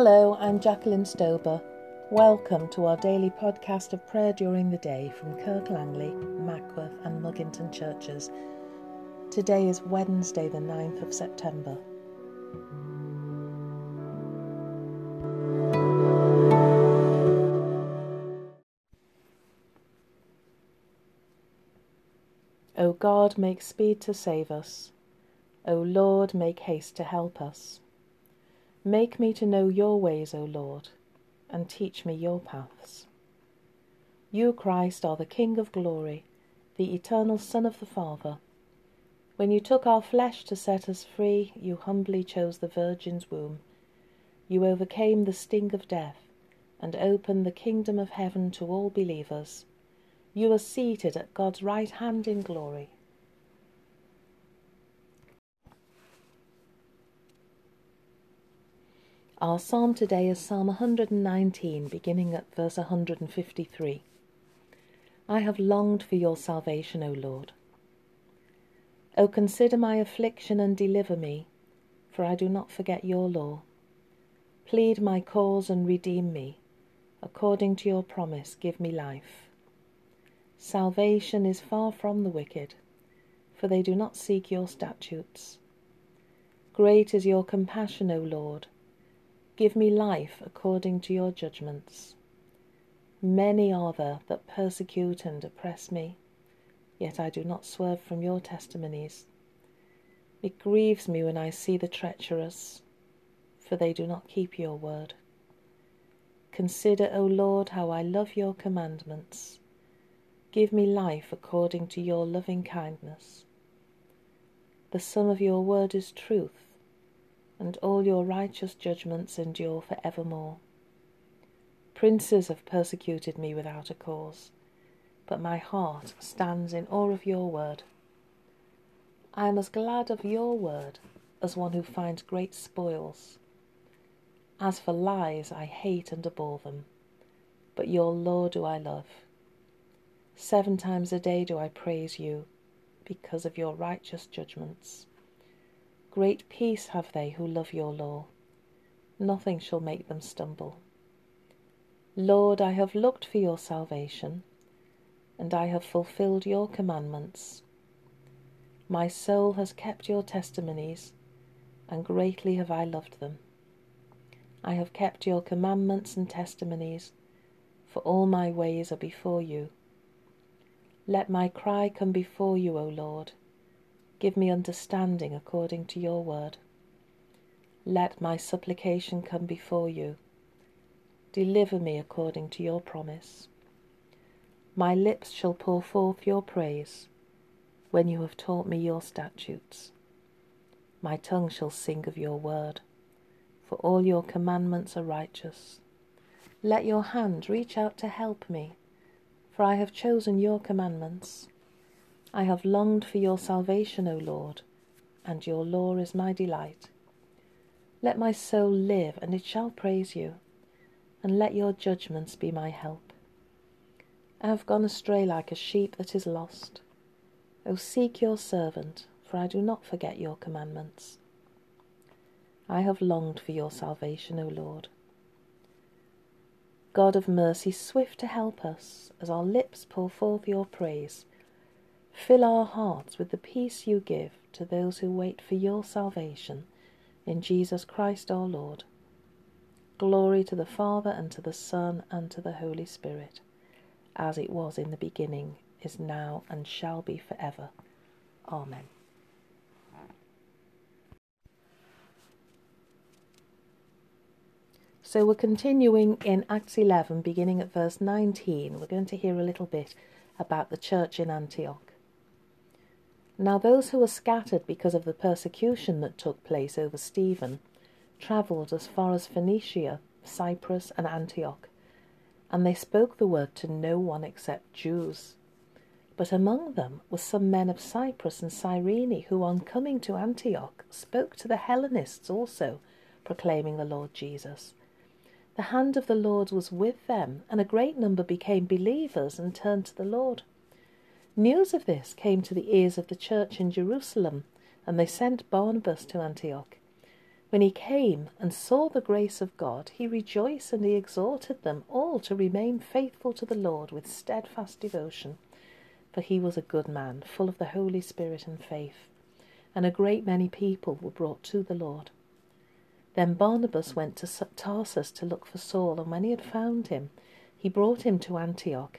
Hello, I'm Jacqueline Stober. Welcome to our daily podcast of prayer during the day from Kirk Langley, Mackworth, and Mugginton churches. Today is Wednesday, the 9th of September. O God, make speed to save us. O Lord, make haste to help us. Make me to know your ways, O Lord, and teach me your paths. You, Christ, are the King of glory, the eternal Son of the Father. When you took our flesh to set us free, you humbly chose the Virgin's womb. You overcame the sting of death and opened the kingdom of heaven to all believers. You are seated at God's right hand in glory. Our psalm today is Psalm 119, beginning at verse 153. I have longed for your salvation, O Lord. O consider my affliction and deliver me, for I do not forget your law. Plead my cause and redeem me. According to your promise, give me life. Salvation is far from the wicked, for they do not seek your statutes. Great is your compassion, O Lord. Give me life according to your judgments. Many are there that persecute and oppress me, yet I do not swerve from your testimonies. It grieves me when I see the treacherous, for they do not keep your word. Consider, O Lord, how I love your commandments. Give me life according to your loving kindness. The sum of your word is truth, and all your righteous judgments endure for evermore. Princes have persecuted me without a cause, but my heart stands in awe of your word. I am as glad of your word as one who finds great spoils. As for lies, I hate and abhor them, but your law do I love. Seven times a day do I praise you because of your righteous judgments. Great peace have they who love your law. Nothing shall make them stumble. Lord, I have looked for your salvation, and I have fulfilled your commandments. My soul has kept your testimonies, and greatly have I loved them. I have kept your commandments and testimonies, for all my ways are before you. Let my cry come before you, O Lord. Give me understanding according to your word. Let my supplication come before you. Deliver me according to your promise. My lips shall pour forth your praise when you have taught me your statutes. My tongue shall sing of your word, for all your commandments are righteous. Let your hand reach out to help me for I have chosen your commandments. I have longed for your salvation, O Lord, and your law is my delight. Let my soul live, and it shall praise you, and let your judgments be my help. I have gone astray like a sheep that is lost. O seek your servant, for I do not forget your commandments. I have longed for your salvation, O Lord. God of mercy, swift to help us as our lips pour forth your praise. Fill our hearts with the peace you give to those who wait for your salvation in Jesus Christ our Lord. Glory to the Father, and to the Son, and to the Holy Spirit, as it was in the beginning, is now, and shall be for ever. Amen. So we're continuing in Acts 11, beginning at verse 19. We're going to hear a little bit about the church in Antioch. Now, those who were scattered because of the persecution that took place over Stephen travelled as far as Phoenicia, Cyprus, and Antioch, and they spoke the word to no one except Jews. But among them were some men of Cyprus and Cyrene who, on coming to Antioch, spoke to the Hellenists also, proclaiming the Lord Jesus. The hand of the Lord was with them, and a great number became believers and turned to the Lord. News of this came to the ears of the church in Jerusalem, and they sent Barnabas to Antioch. When he came and saw the grace of God, he rejoiced and he exhorted them all to remain faithful to the Lord with steadfast devotion. For he was a good man, full of the Holy Spirit and faith, and a great many people were brought to the Lord. Then Barnabas went to Tarsus to look for Saul, and when he had found him, he brought him to Antioch,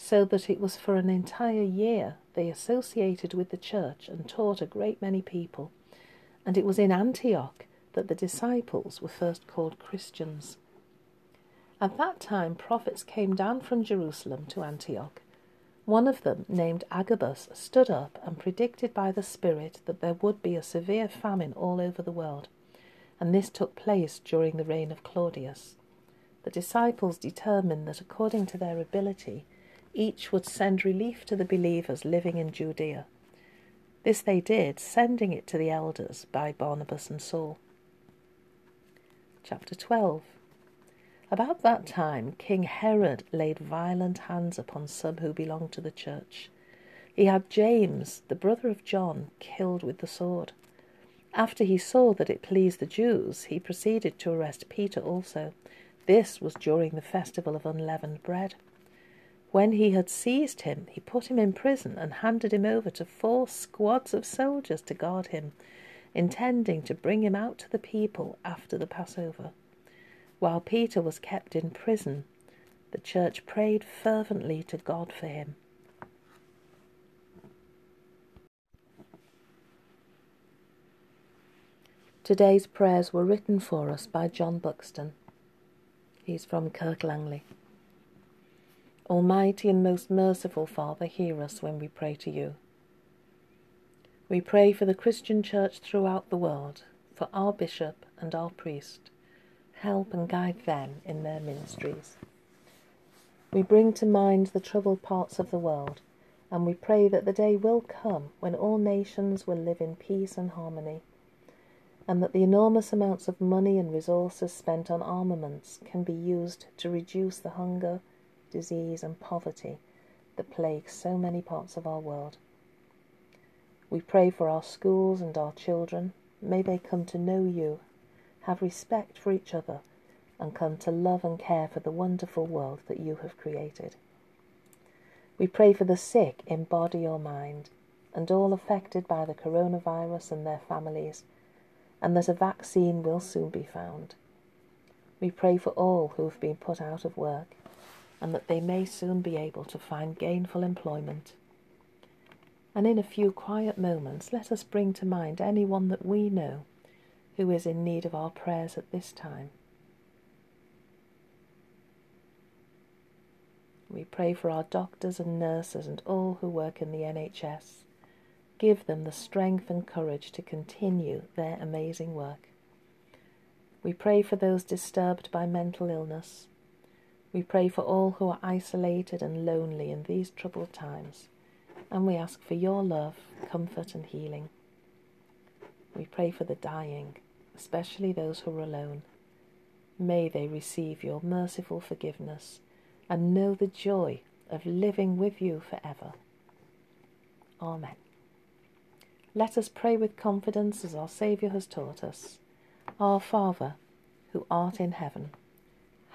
so that it was for an entire year they associated with the church and taught a great many people. And it was in Antioch that the disciples were first called Christians. At that time, prophets came down from Jerusalem to Antioch. One of them, named Agabus, stood up and predicted by the Spirit that there would be a severe famine all over the world, and this took place during the reign of Claudius. The disciples determined that according to their ability, each would send relief to the believers living in Judea. This they did, sending it to the elders by Barnabas and Saul chapter 12. About that time, King Herod laid violent hands upon some who belonged to the church. He had James, the brother of John, killed with the sword. After he saw that it pleased the Jews, he proceeded to arrest Peter also. This was during the festival of unleavened bread. When he had seized him, he put him in prison and handed him over to four squads of soldiers to guard him intending to bring him out to the people after the Passover. While Peter was kept in prison, the church prayed fervently to God for him. Today's prayers were written for us by John Buxton. He's from Kirk Langley. Almighty and most merciful Father, hear us when we pray to you. We pray for the Christian Church throughout the world, for our bishop and our priest. Help and guide them in their ministries. We bring to mind the troubled parts of the world, and we pray that the day will come when all nations will live in peace and harmony, and that the enormous amounts of money and resources spent on armaments can be used to reduce the hunger, disease, and poverty that plague so many parts of our world. We pray for our schools and our children. May they come to know you, have respect for each other, and come to love and care for the wonderful world that you have created. We pray for the sick in body or mind, and all affected by the coronavirus and their families, and that a vaccine will soon be found. We pray for all who have been put out of work, and that they may soon be able to find gainful employment and in a few quiet moments let us bring to mind anyone that we know who is in need of our prayers at this time. We pray for our doctors and nurses and all who work in the NHS. Give them the strength and courage to continue their amazing work. We pray for those disturbed by mental illness. We pray for all who are isolated and lonely in these troubled times and we ask for your love, comfort, and healing. We pray for the dying, especially those who are alone. May they receive your merciful forgiveness and know the joy of living with you forever. Amen. Let us pray with confidence as our Saviour has taught us. Our Father, who art in heaven,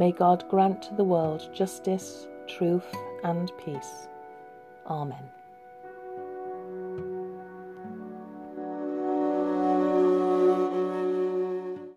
May God grant to the world justice, truth, and peace. Amen.